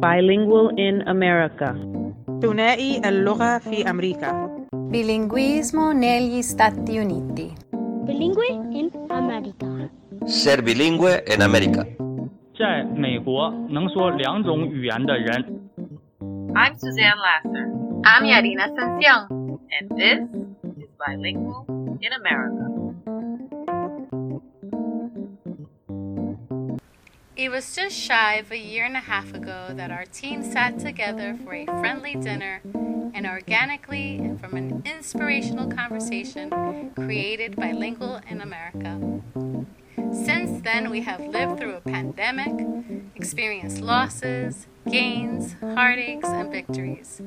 Bilingual in America. ثنائي اللغة fi America. Bilinguismo negli Stati Uniti. Bilingue in America. Ser bilingüe en América. 在美国能说两种语言的人。I'm Suzanne Lasser. I'm Yarina Sencion, and this is Bilingual in America. It was just shy of a year and a half ago that our team sat together for a friendly dinner and organically and from an inspirational conversation created Bilingual in America. Since then, we have lived through a pandemic, experienced losses, gains, heartaches, and victories,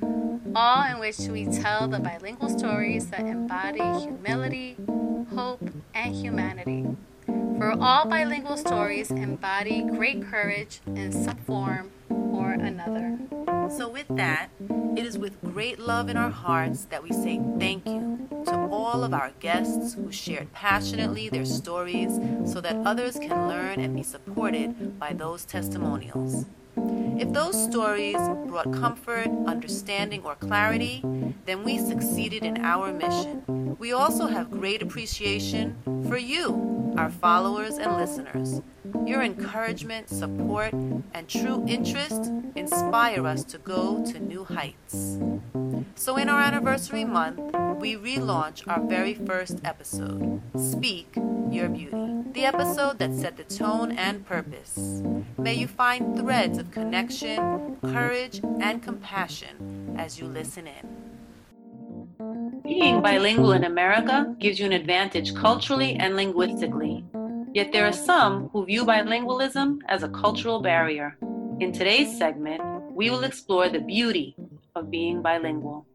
all in which we tell the bilingual stories that embody humility, hope, and humanity. For all bilingual stories embody great courage in some form or another. So, with that, it is with great love in our hearts that we say thank you to all of our guests who shared passionately their stories so that others can learn and be supported by those testimonials. If those stories brought comfort, understanding, or clarity, then we succeeded in our mission. We also have great appreciation for you, our followers and listeners. Your encouragement, support, and true interest inspire us to go to new heights. So, in our anniversary month, we relaunch our very first episode Speak Your Beauty, the episode that set the tone and purpose. May you find threads of connection, courage, and compassion as you listen in. Being bilingual in America mm-hmm. gives you an advantage culturally and linguistically. Yet there are some who view bilingualism as a cultural barrier. In today's segment, we will explore the beauty of being bilingual.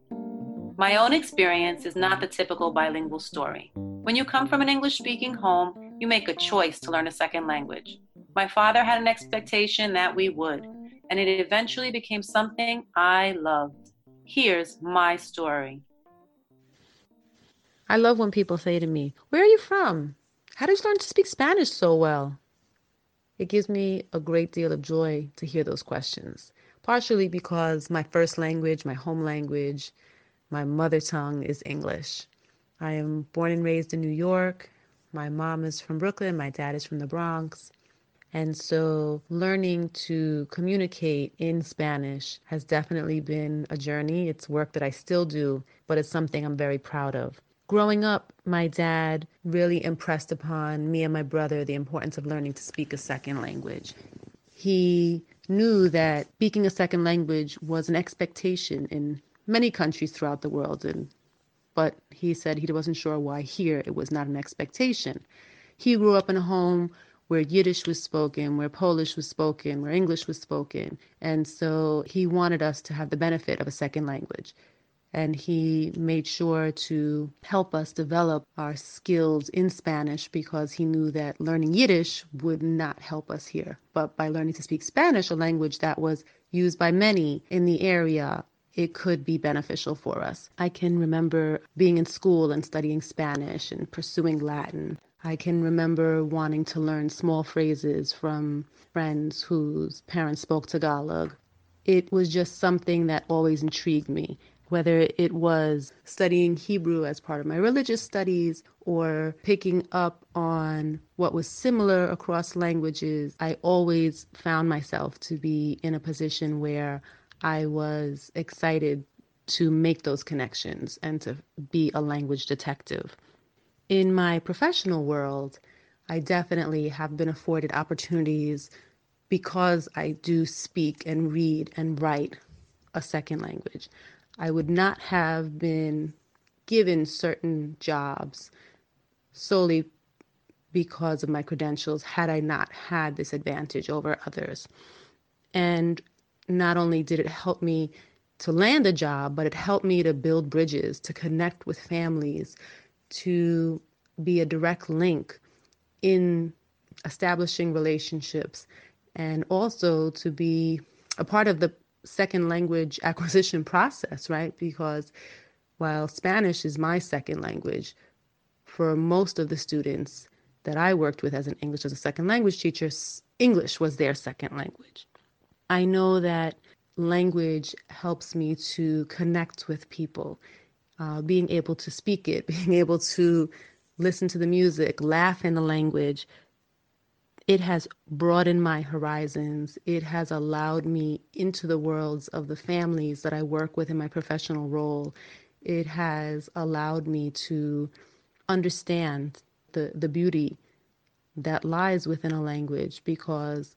My own experience is not the typical bilingual story. When you come from an English speaking home, you make a choice to learn a second language. My father had an expectation that we would, and it eventually became something I loved. Here's my story. I love when people say to me, Where are you from? How did you learn to speak Spanish so well? It gives me a great deal of joy to hear those questions, partially because my first language, my home language, my mother tongue is English. I am born and raised in New York. My mom is from Brooklyn, my dad is from the Bronx. And so learning to communicate in Spanish has definitely been a journey. It's work that I still do, but it's something I'm very proud of. Growing up, my dad really impressed upon me and my brother the importance of learning to speak a second language. He knew that speaking a second language was an expectation in many countries throughout the world and but he said he wasn't sure why here it was not an expectation. He grew up in a home where Yiddish was spoken, where Polish was spoken, where English was spoken. And so he wanted us to have the benefit of a second language. And he made sure to help us develop our skills in Spanish because he knew that learning Yiddish would not help us here. But by learning to speak Spanish, a language that was used by many in the area, it could be beneficial for us. I can remember being in school and studying Spanish and pursuing Latin. I can remember wanting to learn small phrases from friends whose parents spoke Tagalog. It was just something that always intrigued me, whether it was studying Hebrew as part of my religious studies or picking up on what was similar across languages. I always found myself to be in a position where I was excited to make those connections and to be a language detective. In my professional world, I definitely have been afforded opportunities because I do speak and read and write a second language. I would not have been given certain jobs solely because of my credentials had I not had this advantage over others. And not only did it help me to land a job, but it helped me to build bridges, to connect with families, to be a direct link in establishing relationships, and also to be a part of the second language acquisition process, right? Because while Spanish is my second language, for most of the students, that I worked with as an English as a second language teacher, English was their second language. I know that language helps me to connect with people. Uh, being able to speak it, being able to listen to the music, laugh in the language, it has broadened my horizons. It has allowed me into the worlds of the families that I work with in my professional role. It has allowed me to understand the, the beauty that lies within a language because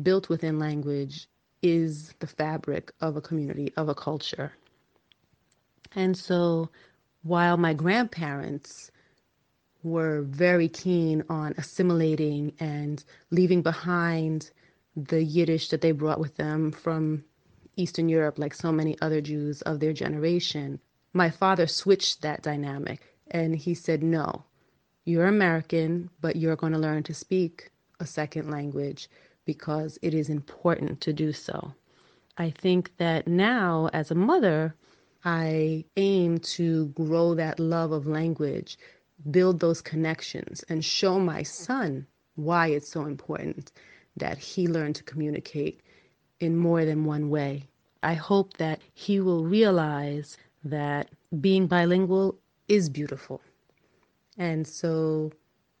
built within language is the fabric of a community, of a culture. And so while my grandparents were very keen on assimilating and leaving behind the Yiddish that they brought with them from Eastern Europe, like so many other Jews of their generation, my father switched that dynamic and he said, No, you're American, but you're going to learn to speak a second language because it is important to do so. I think that now, as a mother, I aim to grow that love of language, build those connections, and show my son why it's so important that he learn to communicate in more than one way. I hope that he will realize that being bilingual is beautiful. And so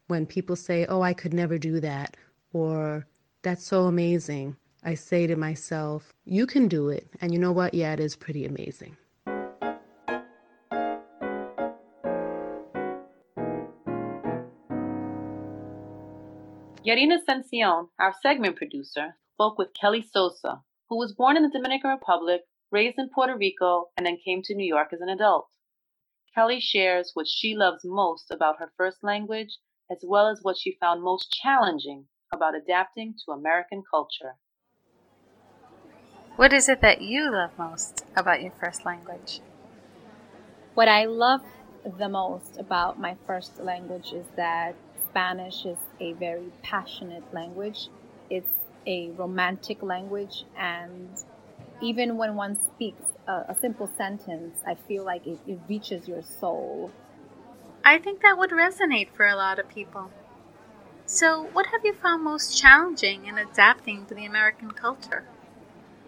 when people say, oh, I could never do that, or that's so amazing. I say to myself, you can do it. And you know what? Yeah, it is pretty amazing. Yarina Sencion, our segment producer, spoke with Kelly Sosa, who was born in the Dominican Republic, raised in Puerto Rico, and then came to New York as an adult. Kelly shares what she loves most about her first language, as well as what she found most challenging about adapting to American culture. What is it that you love most about your first language? What I love the most about my first language is that Spanish is a very passionate language. It's a romantic language, and even when one speaks a, a simple sentence, I feel like it, it reaches your soul. I think that would resonate for a lot of people. So, what have you found most challenging in adapting to the American culture?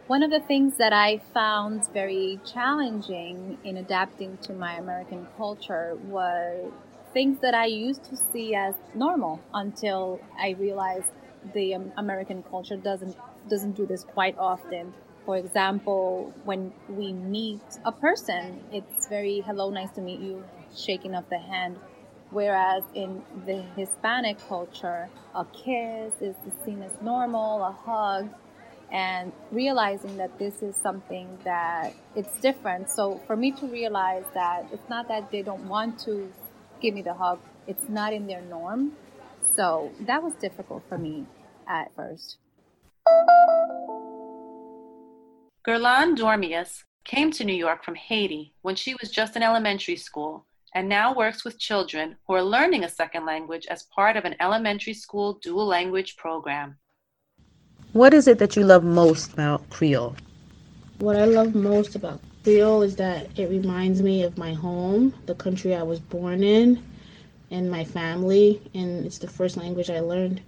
One of the things that I found very challenging in adapting to my American culture was things that I used to see as normal until I realized the um, American culture doesn't doesn't do this quite often. For example, when we meet a person, it's very hello, nice to meet you, shaking of the hand Whereas in the Hispanic culture, a kiss is seen as normal, a hug, and realizing that this is something that it's different. So for me to realize that it's not that they don't want to give me the hug, it's not in their norm. So that was difficult for me at first. Gerlan Dormius came to New York from Haiti when she was just in elementary school and now works with children who are learning a second language as part of an elementary school dual language program. What is it that you love most about Creole? What I love most about Creole is that it reminds me of my home, the country I was born in, and my family, and it's the first language I learned.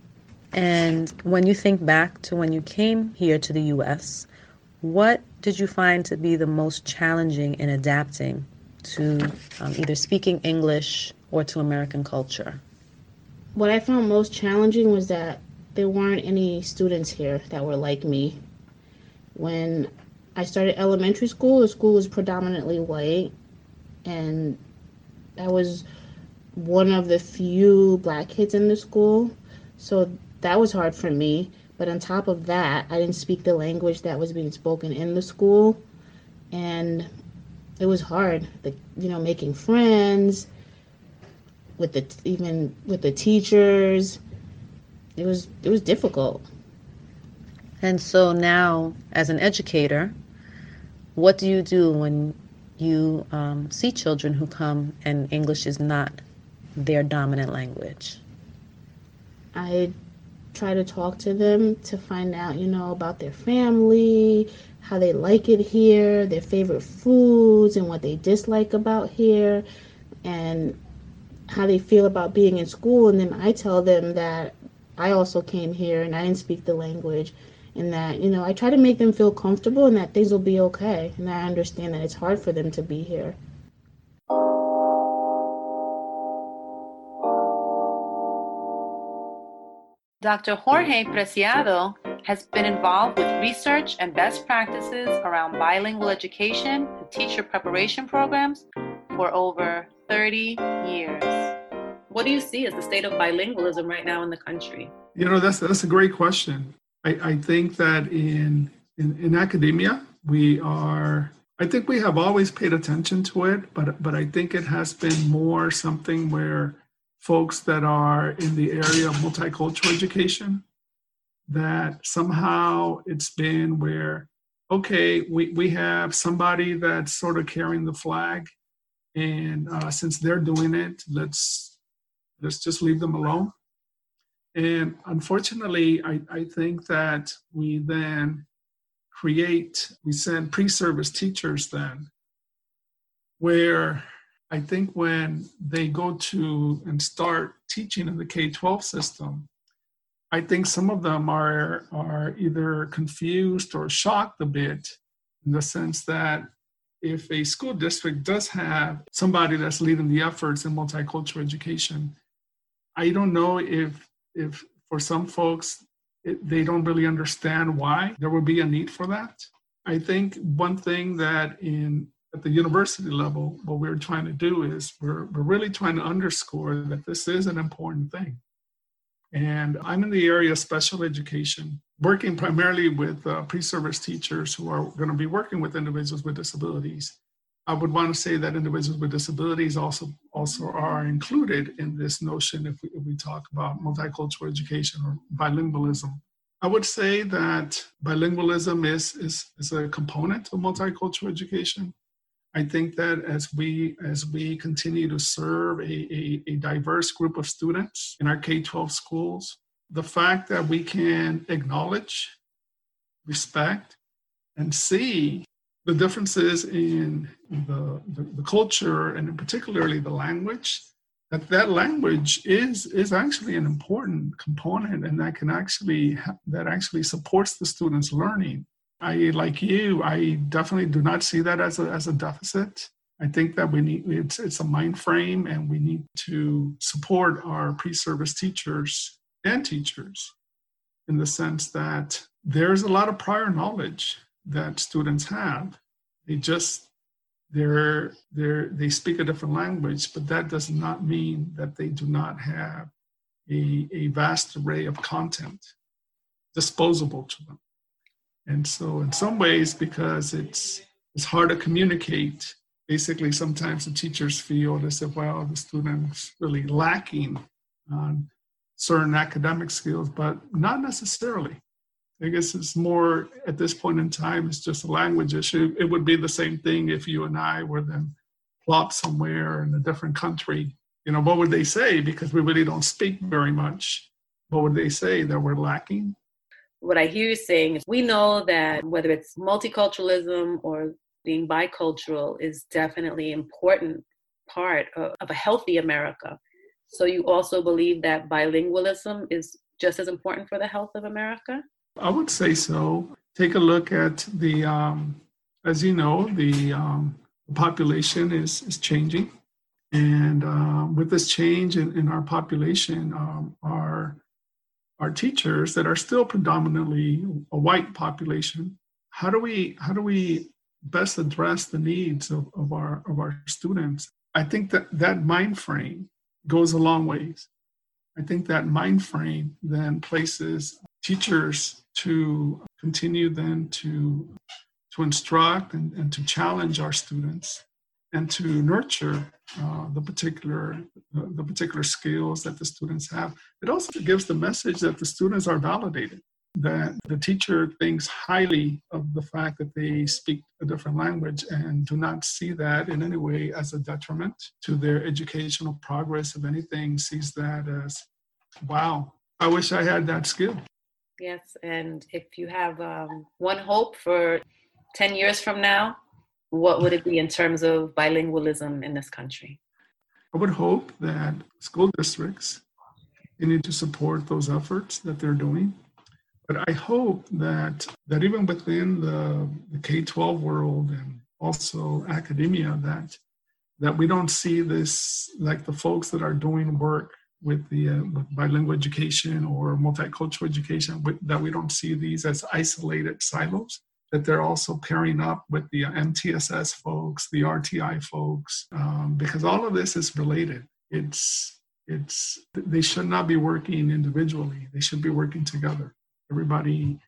And when you think back to when you came here to the US, what did you find to be the most challenging in adapting to um, either speaking English or to American culture? What I found most challenging was that there weren't any students here that were like me. When I started elementary school, the school was predominantly white, and I was one of the few black kids in the school. So that was hard for me. But on top of that, I didn't speak the language that was being spoken in the school. And it was hard, the, you know, making friends with the even with the teachers. It was it was difficult. And so now, as an educator, what do you do when you um, see children who come and English is not their dominant language? I try to talk to them to find out, you know, about their family, how they like it here, their favorite foods, and what they dislike about here. And how they feel about being in school and then I tell them that I also came here and I didn't speak the language and that you know I try to make them feel comfortable and that things will be okay and I understand that it's hard for them to be here. Dr. Jorge Preciado has been involved with research and best practices around bilingual education and teacher preparation programs for over 30 years. What do you see as the state of bilingualism right now in the country? You know, that's that's a great question. I, I think that in, in in academia we are I think we have always paid attention to it, but but I think it has been more something where folks that are in the area of multicultural education that somehow it's been where okay we, we have somebody that's sort of carrying the flag and uh, since they're doing it let's let's just leave them alone and unfortunately I, I think that we then create we send pre-service teachers then where I think when they go to and start teaching in the K 12 system, I think some of them are, are either confused or shocked a bit in the sense that if a school district does have somebody that's leading the efforts in multicultural education, I don't know if, if for some folks, it, they don't really understand why there would be a need for that. I think one thing that in at the university level, what we're trying to do is we're, we're really trying to underscore that this is an important thing. And I'm in the area of special education, working primarily with uh, pre service teachers who are going to be working with individuals with disabilities. I would want to say that individuals with disabilities also, also are included in this notion if we, if we talk about multicultural education or bilingualism. I would say that bilingualism is, is, is a component of multicultural education. I think that as we as we continue to serve a, a, a diverse group of students in our K-12 schools, the fact that we can acknowledge, respect, and see the differences in the, the, the, culture and particularly the language that that language is is actually an important component and that can actually that actually supports the students learning I, like you, I definitely do not see that as a, as a deficit. I think that we need, it's, it's a mind frame and we need to support our pre-service teachers and teachers in the sense that there's a lot of prior knowledge that students have. They just, they're, they're, they speak a different language, but that does not mean that they do not have a, a vast array of content disposable to them. And so, in some ways, because it's it's hard to communicate, basically, sometimes the teachers feel as if, well, the student's really lacking on certain academic skills, but not necessarily. I guess it's more at this point in time, it's just a language issue. It would be the same thing if you and I were then plopped somewhere in a different country. You know, what would they say? Because we really don't speak very much. What would they say? That we're lacking? what I hear you saying is we know that whether it's multiculturalism or being bicultural is definitely important part of, of a healthy America. So you also believe that bilingualism is just as important for the health of America? I would say so. Take a look at the, um, as you know, the um, population is, is changing. And um, with this change in, in our population, um, our our teachers that are still predominantly a white population how do we how do we best address the needs of, of our of our students i think that that mind frame goes a long ways i think that mind frame then places teachers to continue then to to instruct and, and to challenge our students and to nurture uh, the particular the particular skills that the students have. It also gives the message that the students are validated, that the teacher thinks highly of the fact that they speak a different language and do not see that in any way as a detriment to their educational progress. If anything, sees that as, wow, I wish I had that skill. Yes, and if you have um, one hope for 10 years from now, what would it be in terms of bilingualism in this country? I would hope that school districts continue to support those efforts that they're doing. But I hope that that even within the, the K-12 world and also academia, that that we don't see this like the folks that are doing work with the uh, with bilingual education or multicultural education, that we don't see these as isolated silos. That they're also pairing up with the MTSS folks, the RTI folks, um, because all of this is related. It's it's they should not be working individually. They should be working together everybody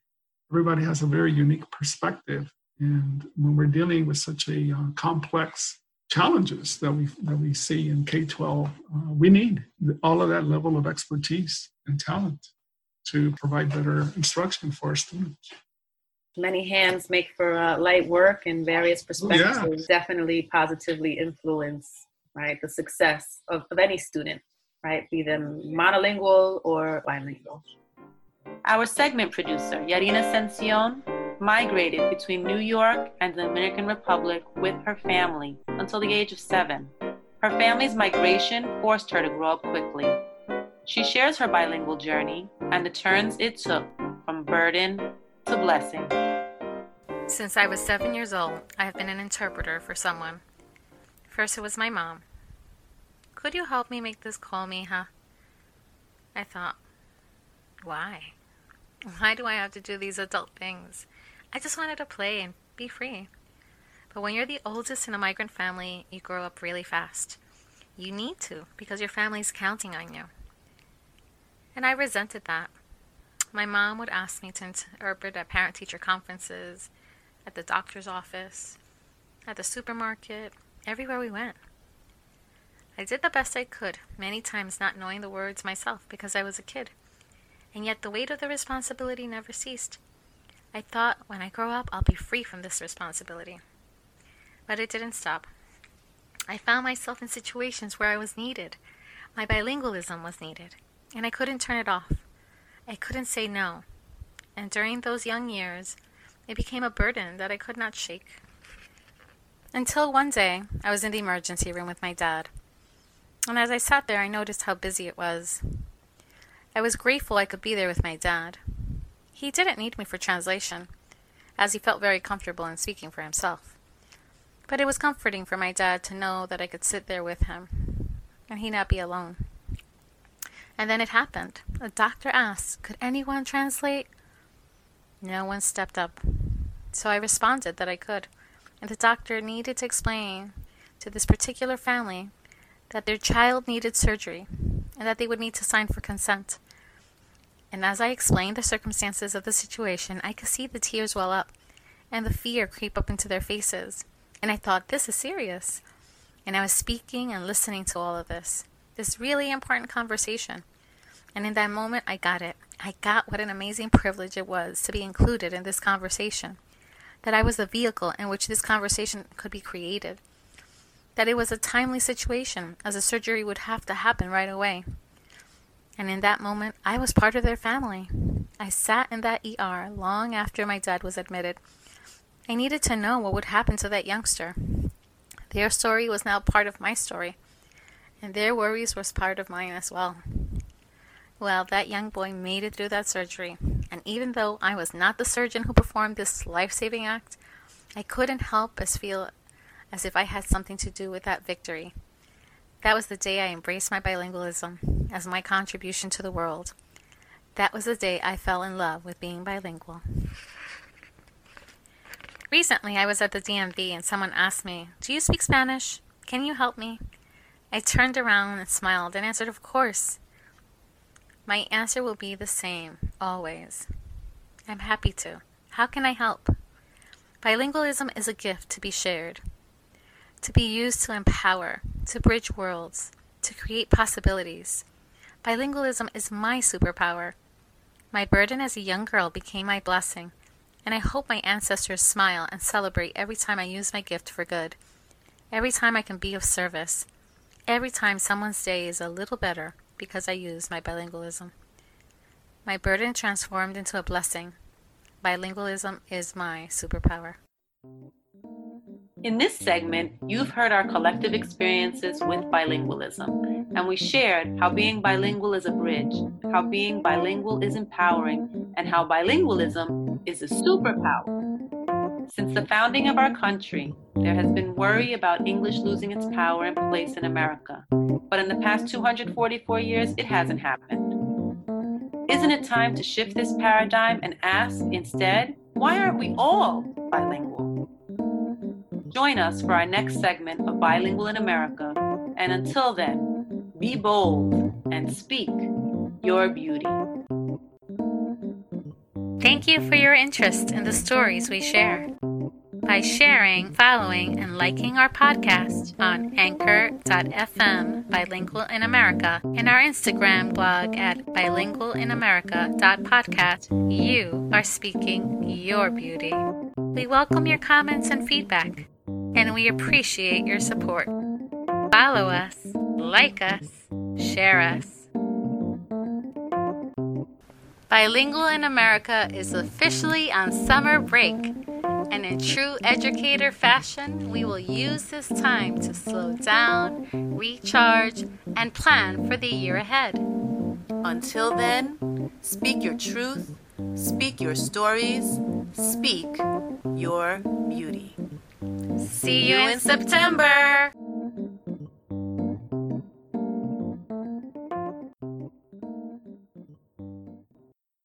everybody has a very unique perspective and when we're dealing with such a uh, complex challenges that we that we see in K-12 uh, we need all of that level of expertise and talent to provide better instruction for our students many hands make for uh, light work and various perspectives yeah. definitely positively influence right the success of, of any student right be them monolingual or bilingual our segment producer, Yarina Ascension, migrated between New York and the Dominican Republic with her family until the age of seven. Her family's migration forced her to grow up quickly. She shares her bilingual journey and the turns it took from burden to blessing. Since I was seven years old, I have been an interpreter for someone. First, it was my mom. Could you help me make this call, mija? I thought, why? Why do I have to do these adult things? I just wanted to play and be free. But when you're the oldest in a migrant family, you grow up really fast. You need to because your family's counting on you. And I resented that. My mom would ask me to interpret at parent teacher conferences, at the doctor's office, at the supermarket, everywhere we went. I did the best I could, many times not knowing the words myself because I was a kid and yet the weight of the responsibility never ceased. I thought, when I grow up, I'll be free from this responsibility. But it didn't stop. I found myself in situations where I was needed. My bilingualism was needed, and I couldn't turn it off. I couldn't say no. And during those young years, it became a burden that I could not shake. Until one day, I was in the emergency room with my dad. And as I sat there, I noticed how busy it was. I was grateful I could be there with my dad. He didn't need me for translation, as he felt very comfortable in speaking for himself. But it was comforting for my dad to know that I could sit there with him, and he not be alone. And then it happened. A doctor asked, Could anyone translate? No one stepped up. So I responded that I could, and the doctor needed to explain to this particular family that their child needed surgery and that they would need to sign for consent. And as I explained the circumstances of the situation, I could see the tears well up and the fear creep up into their faces. And I thought, this is serious. And I was speaking and listening to all of this, this really important conversation. And in that moment, I got it. I got what an amazing privilege it was to be included in this conversation. That I was the vehicle in which this conversation could be created. That it was a timely situation, as a surgery would have to happen right away. And in that moment, I was part of their family. I sat in that ER long after my dad was admitted. I needed to know what would happen to that youngster. Their story was now part of my story, and their worries was part of mine as well. Well, that young boy made it through that surgery, and even though I was not the surgeon who performed this life saving act, I couldn't help but feel as if I had something to do with that victory. That was the day I embraced my bilingualism as my contribution to the world. That was the day I fell in love with being bilingual. Recently, I was at the DMV and someone asked me, Do you speak Spanish? Can you help me? I turned around and smiled and answered, Of course. My answer will be the same, always. I'm happy to. How can I help? Bilingualism is a gift to be shared to be used to empower, to bridge worlds, to create possibilities. Bilingualism is my superpower. My burden as a young girl became my blessing, and I hope my ancestors smile and celebrate every time I use my gift for good, every time I can be of service, every time someone's day is a little better because I use my bilingualism. My burden transformed into a blessing. Bilingualism is my superpower. In this segment, you've heard our collective experiences with bilingualism, and we shared how being bilingual is a bridge, how being bilingual is empowering, and how bilingualism is a superpower. Since the founding of our country, there has been worry about English losing its power and place in America. But in the past 244 years, it hasn't happened. Isn't it time to shift this paradigm and ask instead, why aren't we all bilingual? Join us for our next segment of Bilingual in America. And until then, be bold and speak your beauty. Thank you for your interest in the stories we share. By sharing, following, and liking our podcast on anchor.fm Bilingual in America and our Instagram blog at bilingualinamerica.podcast, you are speaking your beauty. We welcome your comments and feedback and we appreciate your support. Follow us, like us, share us. Bilingual in America is officially on summer break, and in true educator fashion, we will use this time to slow down, recharge, and plan for the year ahead. Until then, speak your truth, speak your stories, speak your beauty. See you in September.